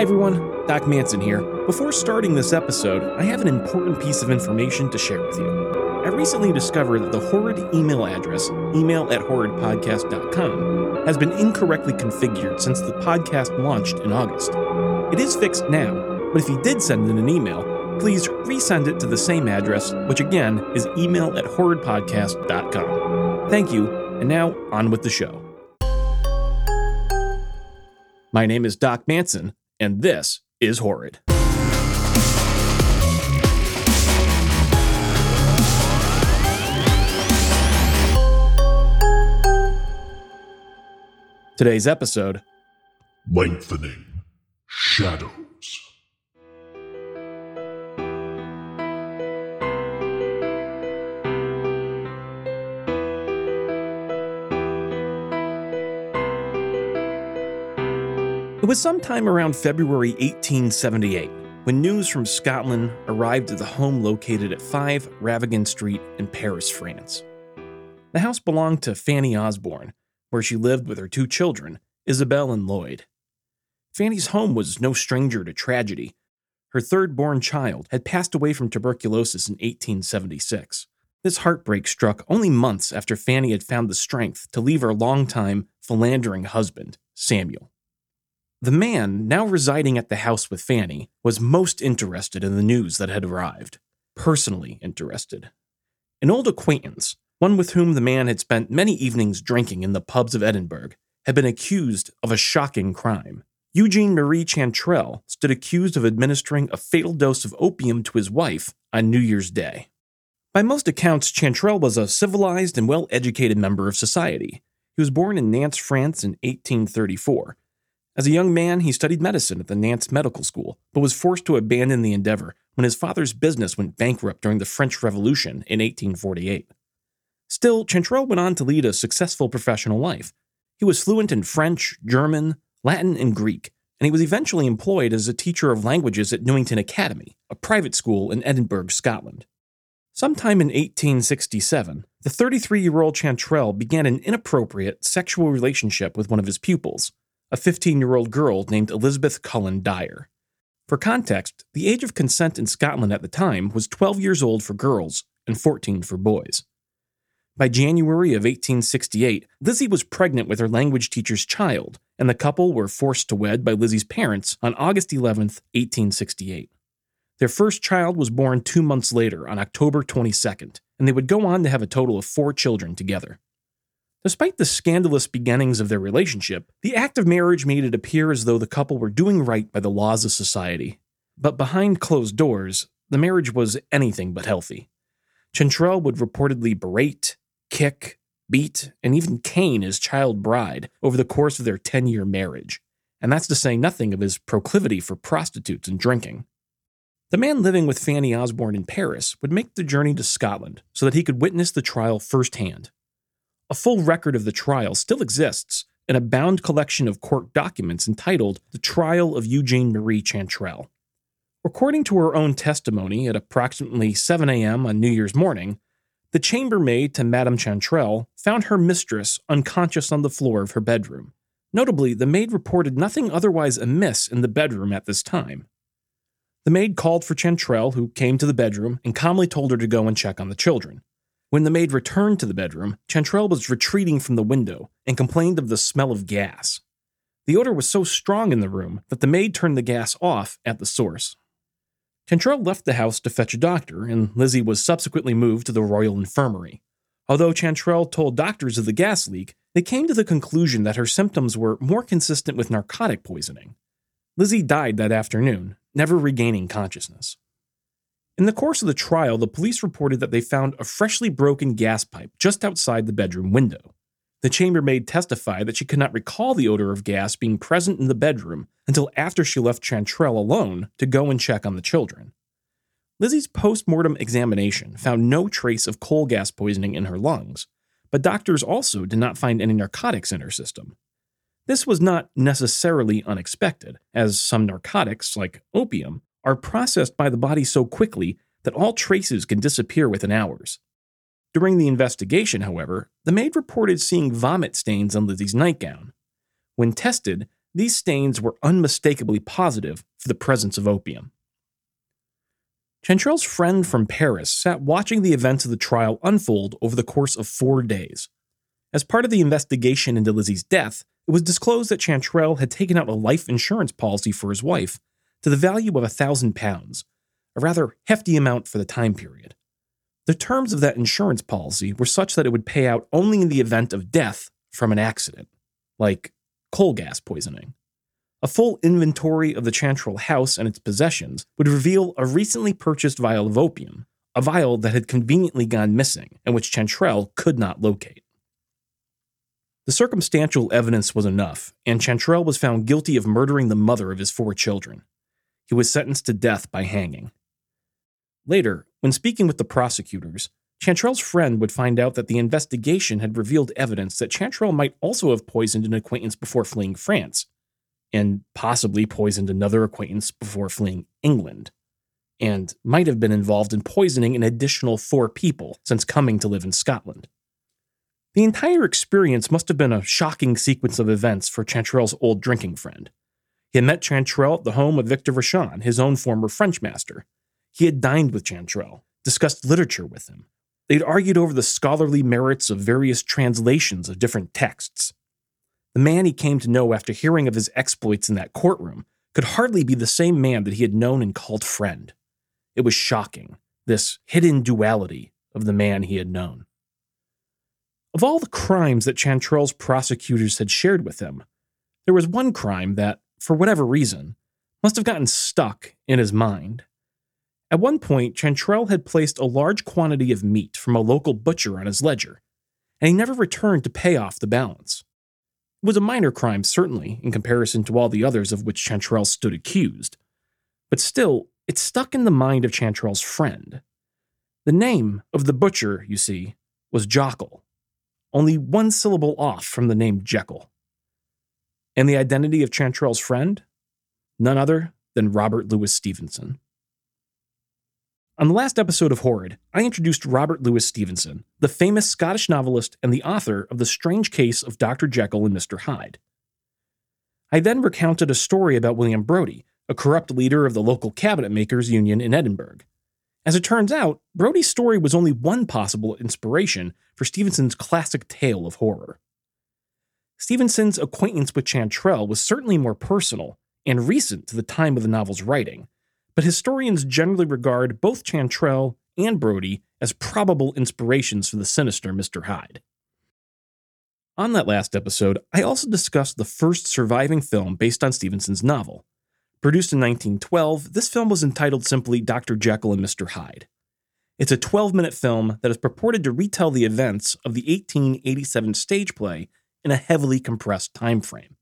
Hi everyone, Doc Manson here. Before starting this episode, I have an important piece of information to share with you. I recently discovered that the horrid email address, email at horridpodcast.com, has been incorrectly configured since the podcast launched in August. It is fixed now, but if you did send in an email, please resend it to the same address, which again is email at horridpodcast.com. Thank you, and now on with the show. My name is Doc Manson, and this is Horrid. Today's episode Lengthening Shadows. It was sometime around February 1878 when news from Scotland arrived at the home located at 5 Ravignan Street in Paris, France. The house belonged to Fanny Osborne, where she lived with her two children, Isabel and Lloyd. Fanny's home was no stranger to tragedy. Her third born child had passed away from tuberculosis in 1876. This heartbreak struck only months after Fanny had found the strength to leave her longtime, philandering husband, Samuel. The man, now residing at the house with Fanny, was most interested in the news that had arrived. Personally interested. An old acquaintance, one with whom the man had spent many evenings drinking in the pubs of Edinburgh, had been accused of a shocking crime. Eugene Marie Chantrelle stood accused of administering a fatal dose of opium to his wife on New Year's Day. By most accounts, Chantrelle was a civilized and well educated member of society. He was born in Nantes, France in 1834 as a young man, he studied medicine at the Nantes Medical School, but was forced to abandon the endeavor when his father's business went bankrupt during the French Revolution in 1848. Still, Chantrelle went on to lead a successful professional life. He was fluent in French, German, Latin, and Greek, and he was eventually employed as a teacher of languages at Newington Academy, a private school in Edinburgh, Scotland. Sometime in 1867, the 33 year old Chantrelle began an inappropriate sexual relationship with one of his pupils, a 15 year old girl named Elizabeth Cullen Dyer. For context, the age of consent in Scotland at the time was 12 years old for girls and 14 for boys. By January of 1868, Lizzie was pregnant with her language teacher's child, and the couple were forced to wed by Lizzie's parents on August 11, 1868. Their first child was born two months later on October 22nd, and they would go on to have a total of four children together. Despite the scandalous beginnings of their relationship, the act of marriage made it appear as though the couple were doing right by the laws of society. But behind closed doors, the marriage was anything but healthy. Chantrelle would reportedly berate, kick, beat, and even cane his child bride over the course of their 10 year marriage, and that's to say nothing of his proclivity for prostitutes and drinking. The man living with Fanny Osborne in Paris would make the journey to Scotland so that he could witness the trial firsthand a full record of the trial still exists in a bound collection of court documents entitled The Trial of Eugene Marie Chantrelle. According to her own testimony at approximately 7 a.m. on New Year's morning, the chambermaid to Madame Chantrelle found her mistress unconscious on the floor of her bedroom. Notably, the maid reported nothing otherwise amiss in the bedroom at this time. The maid called for Chantrelle, who came to the bedroom and calmly told her to go and check on the children. When the maid returned to the bedroom, Chantrelle was retreating from the window and complained of the smell of gas. The odor was so strong in the room that the maid turned the gas off at the source. Chantrelle left the house to fetch a doctor, and Lizzie was subsequently moved to the Royal Infirmary. Although Chantrelle told doctors of the gas leak, they came to the conclusion that her symptoms were more consistent with narcotic poisoning. Lizzie died that afternoon, never regaining consciousness. In the course of the trial, the police reported that they found a freshly broken gas pipe just outside the bedroom window. The chambermaid testified that she could not recall the odor of gas being present in the bedroom until after she left Chantrelle alone to go and check on the children. Lizzie's post mortem examination found no trace of coal gas poisoning in her lungs, but doctors also did not find any narcotics in her system. This was not necessarily unexpected, as some narcotics, like opium, are processed by the body so quickly that all traces can disappear within hours. During the investigation, however, the maid reported seeing vomit stains on Lizzie's nightgown. When tested, these stains were unmistakably positive for the presence of opium. Chantrelle's friend from Paris sat watching the events of the trial unfold over the course of four days. As part of the investigation into Lizzie's death, it was disclosed that Chantrelle had taken out a life insurance policy for his wife to the value of a thousand pounds, a rather hefty amount for the time period. The terms of that insurance policy were such that it would pay out only in the event of death from an accident, like coal gas poisoning. A full inventory of the Chantrelle house and its possessions would reveal a recently purchased vial of opium, a vial that had conveniently gone missing and which Chantrelle could not locate. The circumstantial evidence was enough, and Chantrelle was found guilty of murdering the mother of his four children. He was sentenced to death by hanging. Later, when speaking with the prosecutors, Chantrelle's friend would find out that the investigation had revealed evidence that Chantrelle might also have poisoned an acquaintance before fleeing France, and possibly poisoned another acquaintance before fleeing England, and might have been involved in poisoning an additional four people since coming to live in Scotland. The entire experience must have been a shocking sequence of events for Chantrelle's old drinking friend. He had met Chantrelle at the home of Victor Vachon, his own former French master. He had dined with Chantrelle, discussed literature with him. They'd argued over the scholarly merits of various translations of different texts. The man he came to know after hearing of his exploits in that courtroom could hardly be the same man that he had known and called friend. It was shocking, this hidden duality of the man he had known. Of all the crimes that Chantrelle's prosecutors had shared with him, there was one crime that, for whatever reason, must have gotten stuck in his mind. At one point, Chantrelle had placed a large quantity of meat from a local butcher on his ledger, and he never returned to pay off the balance. It was a minor crime, certainly, in comparison to all the others of which Chantrelle stood accused, but still, it stuck in the mind of Chantrelle's friend. The name of the butcher, you see, was Jockle only one syllable off from the name Jekyll. And the identity of Chantrelle's friend? None other than Robert Louis Stevenson. On the last episode of Horrid, I introduced Robert Louis Stevenson, the famous Scottish novelist and the author of The Strange Case of Dr. Jekyll and Mr. Hyde. I then recounted a story about William Brodie, a corrupt leader of the local cabinet makers union in Edinburgh. As it turns out, Brodie's story was only one possible inspiration for Stevenson's classic tale of horror. Stevenson's acquaintance with Chantrelle was certainly more personal and recent to the time of the novel's writing, but historians generally regard both Chantrelle and Brodie as probable inspirations for the sinister Mr. Hyde. On that last episode, I also discussed the first surviving film based on Stevenson's novel, Produced in 1912, this film was entitled simply Dr. Jekyll and Mr. Hyde. It's a 12 minute film that is purported to retell the events of the 1887 stage play in a heavily compressed time frame.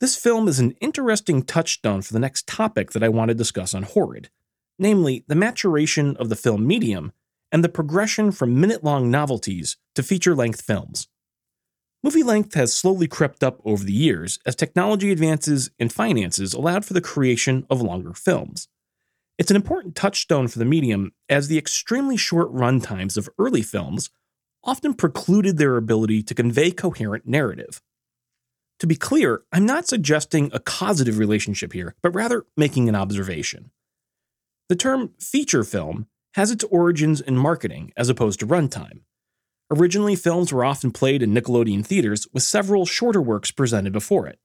This film is an interesting touchstone for the next topic that I want to discuss on Horrid, namely the maturation of the film medium and the progression from minute long novelties to feature length films. Movie length has slowly crept up over the years as technology advances and finances allowed for the creation of longer films. It's an important touchstone for the medium as the extremely short runtimes of early films often precluded their ability to convey coherent narrative. To be clear, I'm not suggesting a causative relationship here, but rather making an observation. The term feature film has its origins in marketing as opposed to runtime. Originally, films were often played in Nickelodeon theaters with several shorter works presented before it.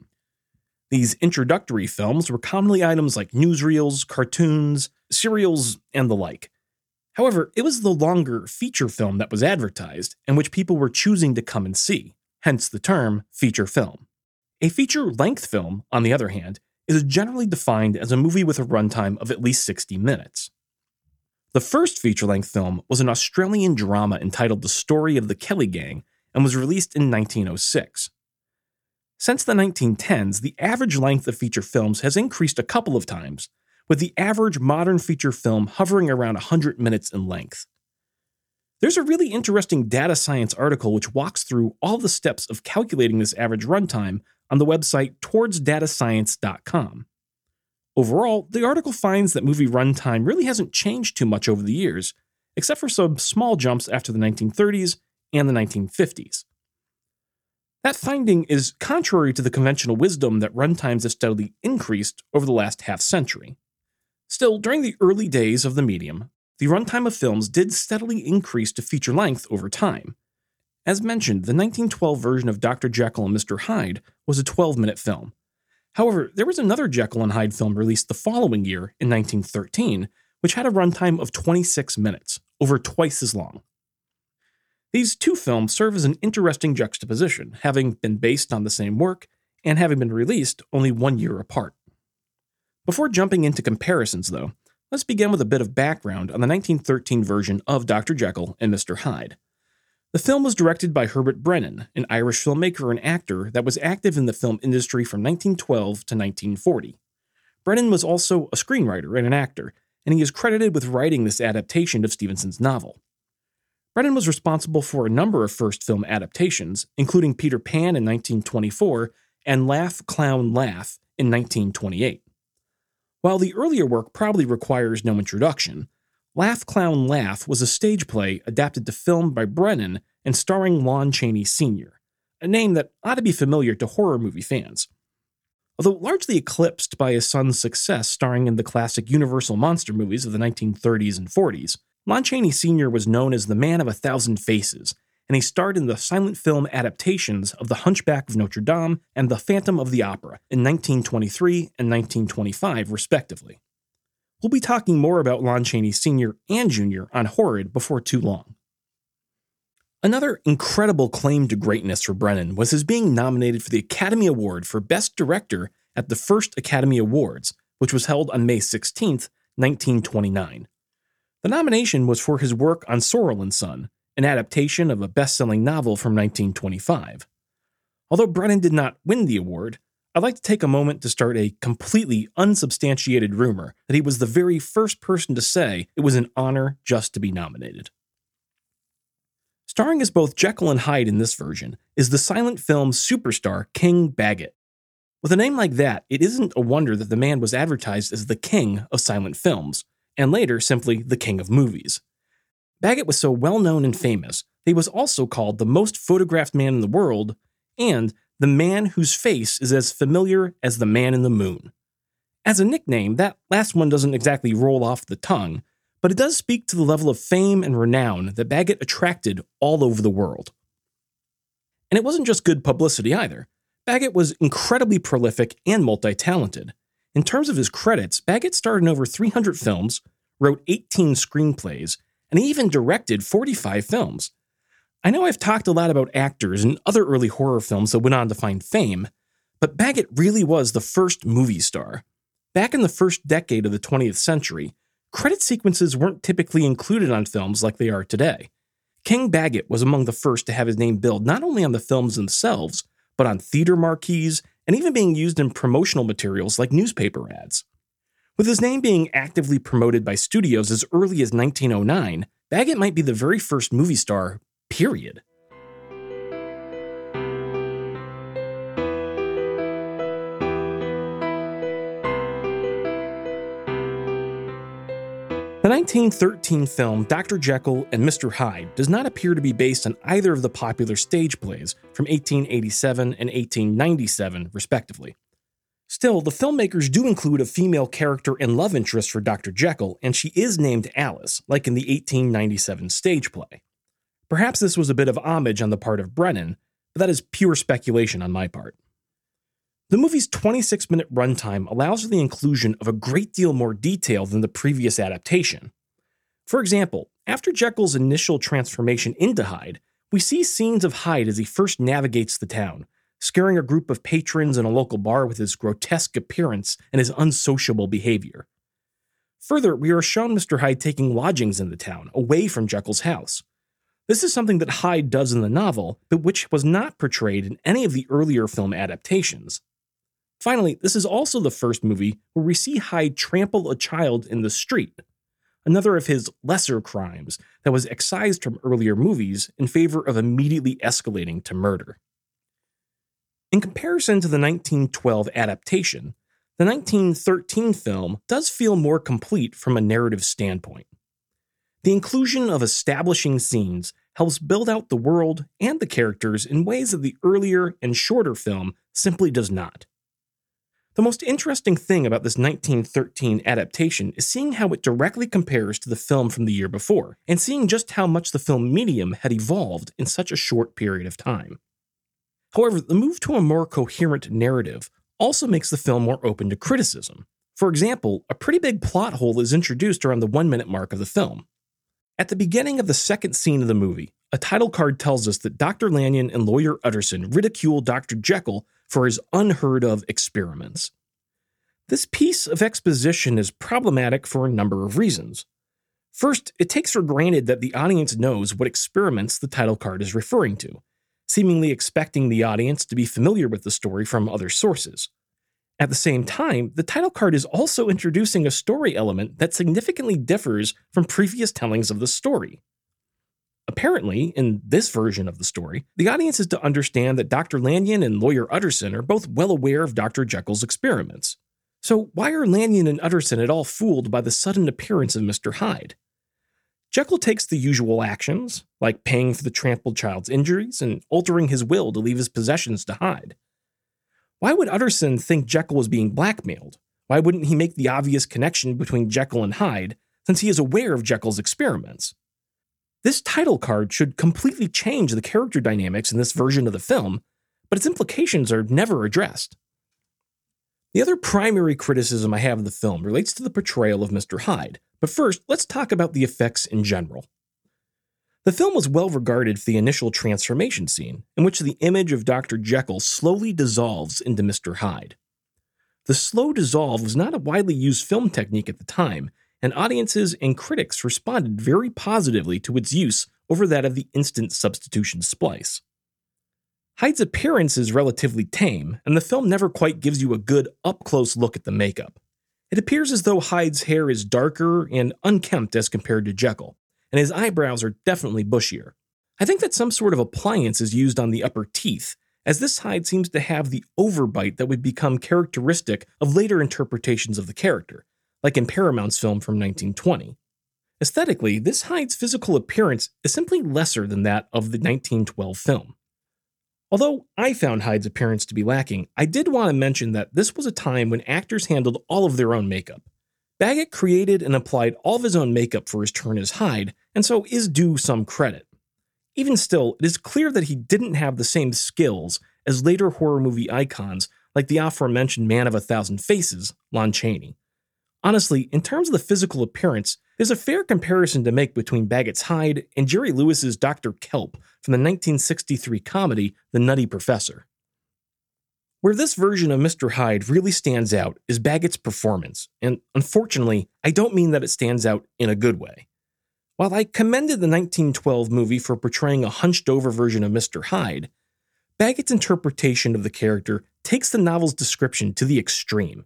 These introductory films were commonly items like newsreels, cartoons, serials, and the like. However, it was the longer feature film that was advertised and which people were choosing to come and see, hence the term feature film. A feature length film, on the other hand, is generally defined as a movie with a runtime of at least 60 minutes. The first feature length film was an Australian drama entitled The Story of the Kelly Gang and was released in 1906. Since the 1910s, the average length of feature films has increased a couple of times, with the average modern feature film hovering around 100 minutes in length. There's a really interesting data science article which walks through all the steps of calculating this average runtime on the website towardsdatascience.com. Overall, the article finds that movie runtime really hasn't changed too much over the years, except for some small jumps after the 1930s and the 1950s. That finding is contrary to the conventional wisdom that runtimes have steadily increased over the last half century. Still, during the early days of the medium, the runtime of films did steadily increase to feature length over time. As mentioned, the 1912 version of Dr. Jekyll and Mr. Hyde was a 12 minute film. However, there was another Jekyll and Hyde film released the following year in 1913, which had a runtime of 26 minutes, over twice as long. These two films serve as an interesting juxtaposition, having been based on the same work and having been released only one year apart. Before jumping into comparisons, though, let's begin with a bit of background on the 1913 version of Dr. Jekyll and Mr. Hyde. The film was directed by Herbert Brenon, an Irish filmmaker and actor that was active in the film industry from 1912 to 1940. Brenon was also a screenwriter and an actor, and he is credited with writing this adaptation of Stevenson's novel. Brenon was responsible for a number of first film adaptations, including Peter Pan in 1924 and Laugh, Clown, Laugh in 1928. While the earlier work probably requires no introduction, Laugh, Clown, Laugh was a stage play adapted to film by Brenon and starring Lon Chaney Sr., a name that ought to be familiar to horror movie fans. Although largely eclipsed by his son's success starring in the classic Universal monster movies of the 1930s and 40s, Lon Chaney Sr. was known as the Man of a Thousand Faces, and he starred in the silent film adaptations of The Hunchback of Notre Dame and The Phantom of the Opera in 1923 and 1925, respectively. We'll be talking more about Lon Chaney Sr. and Jr. on Horrid before too long. Another incredible claim to greatness for Brenon was his being nominated for the Academy Award for Best Director at the first Academy Awards, which was held on May 16, 1929. The nomination was for his work on Sorrell and Son, an adaptation of a best selling novel from 1925. Although Brenon did not win the award, I'd like to take a moment to start a completely unsubstantiated rumor that he was the very first person to say it was an honor just to be nominated. Starring as both Jekyll and Hyde in this version is the silent film superstar King Baggot. With a name like that, it isn't a wonder that the man was advertised as the king of silent films, and later simply the king of movies. Baggot was so well known and famous that he was also called the most photographed man in the world and the man whose face is as familiar as the man in the moon. As a nickname, that last one doesn't exactly roll off the tongue, but it does speak to the level of fame and renown that Baggot attracted all over the world. And it wasn't just good publicity either. Baggot was incredibly prolific and multi talented. In terms of his credits, Baggot starred in over 300 films, wrote 18 screenplays, and he even directed 45 films. I know I've talked a lot about actors and other early horror films that went on to find fame, but Baggot really was the first movie star. Back in the first decade of the 20th century, credit sequences weren't typically included on films like they are today. King Baggot was among the first to have his name billed not only on the films themselves, but on theater marquees and even being used in promotional materials like newspaper ads. With his name being actively promoted by studios as early as 1909, Baggot might be the very first movie star, period. The 1913 film Dr. Jekyll and Mr. Hyde does not appear to be based on either of the popular stage plays from 1887 and 1897, respectively. Still, the filmmakers do include a female character and love interest for Dr. Jekyll, and she is named Alice, like in the 1897 stage play. Perhaps this was a bit of homage on the part of Brenon, but that is pure speculation on my part. The movie's 26 minute runtime allows for the inclusion of a great deal more detail than the previous adaptation. For example, after Jekyll's initial transformation into Hyde, we see scenes of Hyde as he first navigates the town, scaring a group of patrons in a local bar with his grotesque appearance and his unsociable behavior. Further, we are shown Mr. Hyde taking lodgings in the town, away from Jekyll's house. This is something that Hyde does in the novel, but which was not portrayed in any of the earlier film adaptations. Finally, this is also the first movie where we see Hyde trample a child in the street, another of his lesser crimes that was excised from earlier movies in favor of immediately escalating to murder. In comparison to the 1912 adaptation, the 1913 film does feel more complete from a narrative standpoint. The inclusion of establishing scenes helps build out the world and the characters in ways that the earlier and shorter film simply does not. The most interesting thing about this 1913 adaptation is seeing how it directly compares to the film from the year before, and seeing just how much the film medium had evolved in such a short period of time. However, the move to a more coherent narrative also makes the film more open to criticism. For example, a pretty big plot hole is introduced around the one minute mark of the film. At the beginning of the second scene of the movie, a title card tells us that Dr. Lanyon and lawyer Utterson ridicule Dr. Jekyll for his unheard of experiments. This piece of exposition is problematic for a number of reasons. First, it takes for granted that the audience knows what experiments the title card is referring to, seemingly expecting the audience to be familiar with the story from other sources. At the same time, the title card is also introducing a story element that significantly differs from previous tellings of the story. Apparently, in this version of the story, the audience is to understand that Dr. Lanyon and lawyer Utterson are both well aware of Dr. Jekyll's experiments. So, why are Lanyon and Utterson at all fooled by the sudden appearance of Mr. Hyde? Jekyll takes the usual actions, like paying for the trampled child's injuries and altering his will to leave his possessions to Hyde. Why would Utterson think Jekyll was being blackmailed? Why wouldn't he make the obvious connection between Jekyll and Hyde, since he is aware of Jekyll's experiments? This title card should completely change the character dynamics in this version of the film, but its implications are never addressed. The other primary criticism I have of the film relates to the portrayal of Mr. Hyde, but first, let's talk about the effects in general. The film was well regarded for the initial transformation scene, in which the image of Dr. Jekyll slowly dissolves into Mr. Hyde. The slow dissolve was not a widely used film technique at the time, and audiences and critics responded very positively to its use over that of the instant substitution splice. Hyde's appearance is relatively tame, and the film never quite gives you a good up close look at the makeup. It appears as though Hyde's hair is darker and unkempt as compared to Jekyll, and his eyebrows are definitely bushier. I think that some sort of appliance is used on the upper teeth, as this Hyde seems to have the overbite that would become characteristic of later interpretations of the character, like in Paramount's film from 1920. Aesthetically, this Hyde's physical appearance is simply lesser than that of the 1912 film. Although I found Hyde's appearance to be lacking, I did want to mention that this was a time when actors handled all of their own makeup. Baggot created and applied all of his own makeup for his turn as Hyde, and so is due some credit. Even still, it is clear that he didn't have the same skills as later horror movie icons like the aforementioned Man of a Thousand Faces, Lon Chaney. Honestly, in terms of the physical appearance, there's a fair comparison to make between Baggot's Hyde and Jerry Lewis's Dr. Kelp from the 1963 comedy The Nutty Professor. Where this version of Mr. Hyde really stands out is Baggot's performance, and unfortunately, I don't mean that it stands out in a good way. While I commended the 1912 movie for portraying a hunched over version of Mr. Hyde, Baggot's interpretation of the character takes the novel's description to the extreme.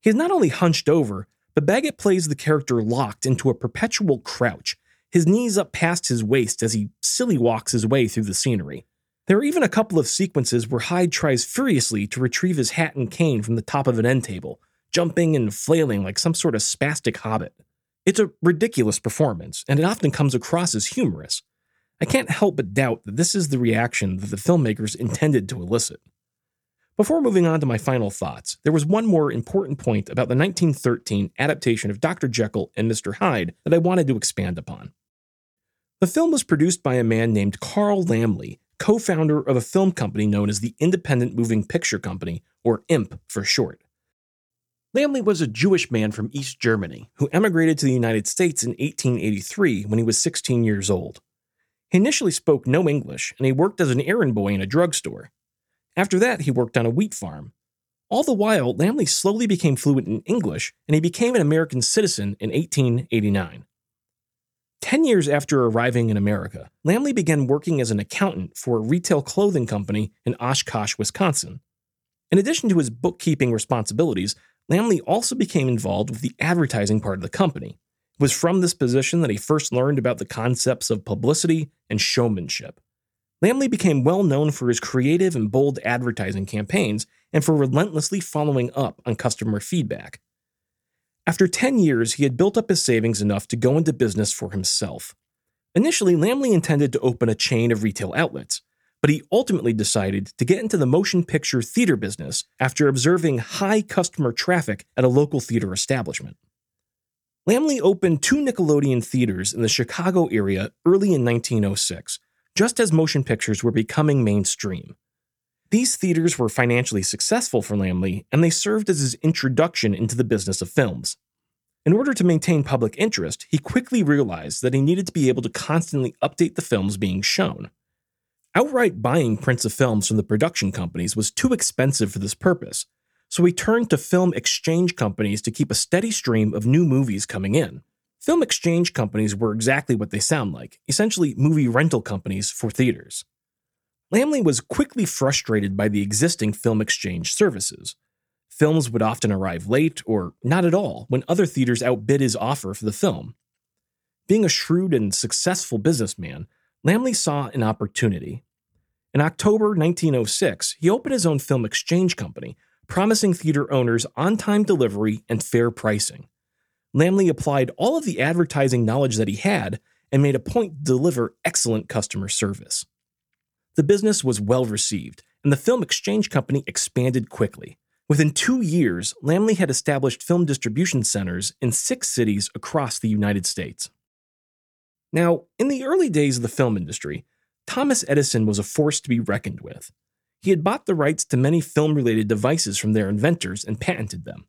He's not only hunched over, but Baggot plays the character locked into a perpetual crouch, his knees up past his waist as he silly walks his way through the scenery. There are even a couple of sequences where Hyde tries furiously to retrieve his hat and cane from the top of an end table, jumping and flailing like some sort of spastic hobbit. It's a ridiculous performance, and it often comes across as humorous. I can't help but doubt that this is the reaction that the filmmakers intended to elicit. Before moving on to my final thoughts, there was one more important point about the 1913 adaptation of Dr. Jekyll and Mr. Hyde that I wanted to expand upon. The film was produced by a man named Carl Laemmle, co founder of a film company known as the Independent Moving Picture Company, or IMP for short. Laemmle was a Jewish man from East Germany who emigrated to the United States in 1883 when he was 16 years old. He initially spoke no English and he worked as an errand boy in a drugstore. After that, he worked on a wheat farm. All the while, Laemmle slowly became fluent in English and he became an American citizen in 1889. Ten years after arriving in America, Laemmle began working as an accountant for a retail clothing company in Oshkosh, Wisconsin. In addition to his bookkeeping responsibilities, Laemmle also became involved with the advertising part of the company. It was from this position that he first learned about the concepts of publicity and showmanship. Laemmle became well known for his creative and bold advertising campaigns and for relentlessly following up on customer feedback. After 10 years, he had built up his savings enough to go into business for himself. Initially, Laemmle intended to open a chain of retail outlets, but he ultimately decided to get into the motion picture theater business after observing high customer traffic at a local theater establishment. Laemmle opened two Nickelodeon theaters in the Chicago area early in 1906, just as motion pictures were becoming mainstream. These theaters were financially successful for Laemmle, and they served as his introduction into the business of films. In order to maintain public interest, he quickly realized that he needed to be able to constantly update the films being shown. Outright buying prints of films from the production companies was too expensive for this purpose, so he turned to film exchange companies to keep a steady stream of new movies coming in. Film exchange companies were exactly what they sound like essentially, movie rental companies for theaters. Laemmle was quickly frustrated by the existing film exchange services. Films would often arrive late or not at all when other theaters outbid his offer for the film. Being a shrewd and successful businessman, Laemmle saw an opportunity. In October 1906, he opened his own film exchange company, promising theater owners on time delivery and fair pricing. Laemmle applied all of the advertising knowledge that he had and made a point to deliver excellent customer service. The business was well received, and the film exchange company expanded quickly. Within two years, Laemmle had established film distribution centers in six cities across the United States. Now, in the early days of the film industry, Thomas Edison was a force to be reckoned with. He had bought the rights to many film related devices from their inventors and patented them.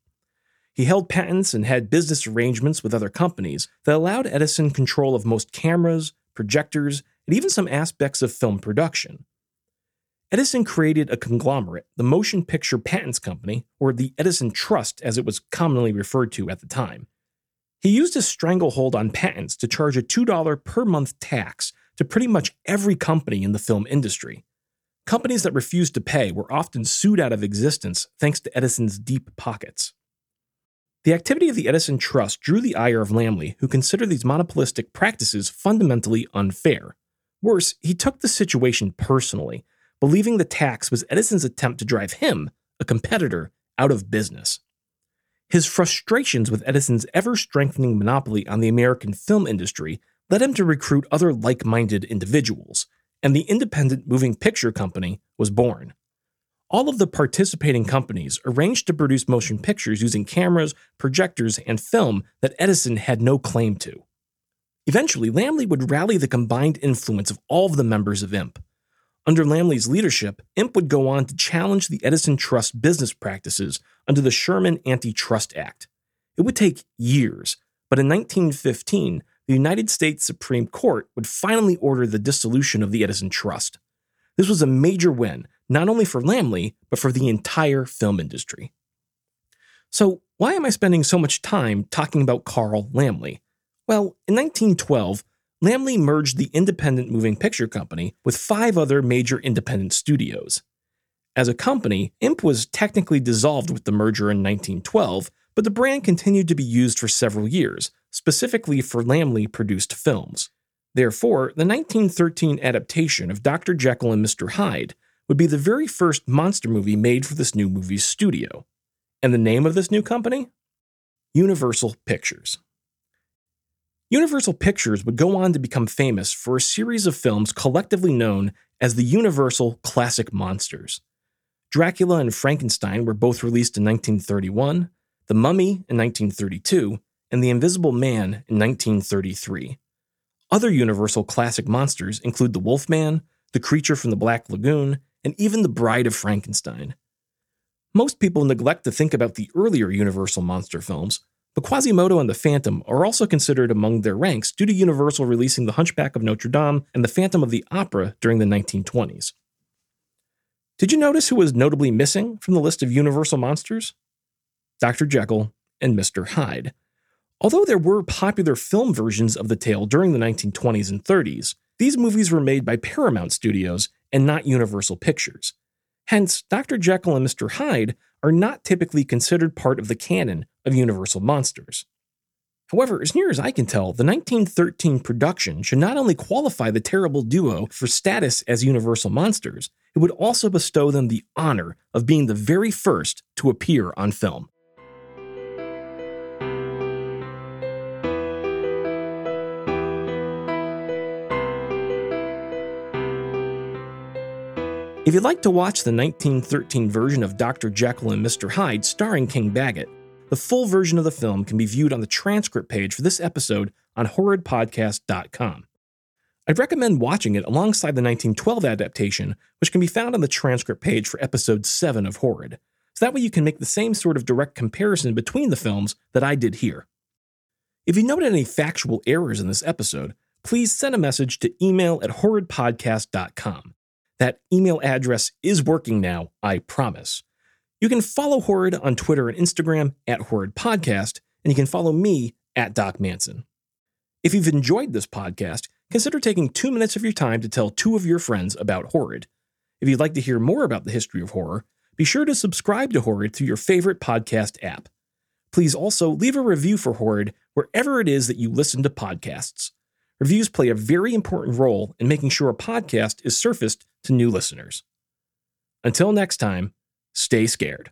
He held patents and had business arrangements with other companies that allowed Edison control of most cameras, projectors, and even some aspects of film production. Edison created a conglomerate, the Motion Picture Patents Company, or the Edison Trust as it was commonly referred to at the time. He used a stranglehold on patents to charge a $2 per month tax to pretty much every company in the film industry. Companies that refused to pay were often sued out of existence thanks to Edison's deep pockets. The activity of the Edison Trust drew the ire of Laemmle, who considered these monopolistic practices fundamentally unfair. Worse, he took the situation personally, believing the tax was Edison's attempt to drive him, a competitor, out of business. His frustrations with Edison's ever strengthening monopoly on the American film industry led him to recruit other like minded individuals, and the Independent Moving Picture Company was born. All of the participating companies arranged to produce motion pictures using cameras, projectors, and film that Edison had no claim to. Eventually, Laemmle would rally the combined influence of all of the members of IMP. Under Laemmle's leadership, IMP would go on to challenge the Edison Trust business practices under the Sherman Antitrust Act. It would take years, but in 1915, the United States Supreme Court would finally order the dissolution of the Edison Trust. This was a major win, not only for Laemmle, but for the entire film industry. So, why am I spending so much time talking about Carl Laemmle? Well, in 1912, Laemmle merged the independent moving picture company with five other major independent studios. As a company, IMP was technically dissolved with the merger in 1912, but the brand continued to be used for several years, specifically for Laemmle produced films. Therefore, the 1913 adaptation of Dr. Jekyll and Mr. Hyde would be the very first monster movie made for this new movie's studio. And the name of this new company? Universal Pictures. Universal Pictures would go on to become famous for a series of films collectively known as the Universal Classic Monsters. Dracula and Frankenstein were both released in 1931, The Mummy in 1932, and The Invisible Man in 1933. Other Universal classic monsters include the Wolfman, the creature from the Black Lagoon, and even the Bride of Frankenstein. Most people neglect to think about the earlier Universal monster films, but Quasimodo and the Phantom are also considered among their ranks due to Universal releasing The Hunchback of Notre Dame and The Phantom of the Opera during the 1920s. Did you notice who was notably missing from the list of Universal monsters? Dr. Jekyll and Mr. Hyde. Although there were popular film versions of the tale during the 1920s and 30s, these movies were made by Paramount Studios and not Universal Pictures. Hence, Dr. Jekyll and Mr. Hyde are not typically considered part of the canon of Universal monsters. However, as near as I can tell, the 1913 production should not only qualify the terrible duo for status as Universal monsters, it would also bestow them the honor of being the very first to appear on film. If you'd like to watch the 1913 version of Dr. Jekyll and Mr. Hyde starring King Baggot, the full version of the film can be viewed on the transcript page for this episode on horridpodcast.com. I'd recommend watching it alongside the 1912 adaptation, which can be found on the transcript page for episode 7 of Horrid. So that way you can make the same sort of direct comparison between the films that I did here. If you noted any factual errors in this episode, please send a message to email at horridpodcast.com. That email address is working now, I promise. You can follow Horrid on Twitter and Instagram at Horrid Podcast, and you can follow me at Doc Manson. If you've enjoyed this podcast, consider taking two minutes of your time to tell two of your friends about Horrid. If you'd like to hear more about the history of horror, be sure to subscribe to Horrid through your favorite podcast app. Please also leave a review for Horrid wherever it is that you listen to podcasts. Reviews play a very important role in making sure a podcast is surfaced to new listeners. Until next time, stay scared.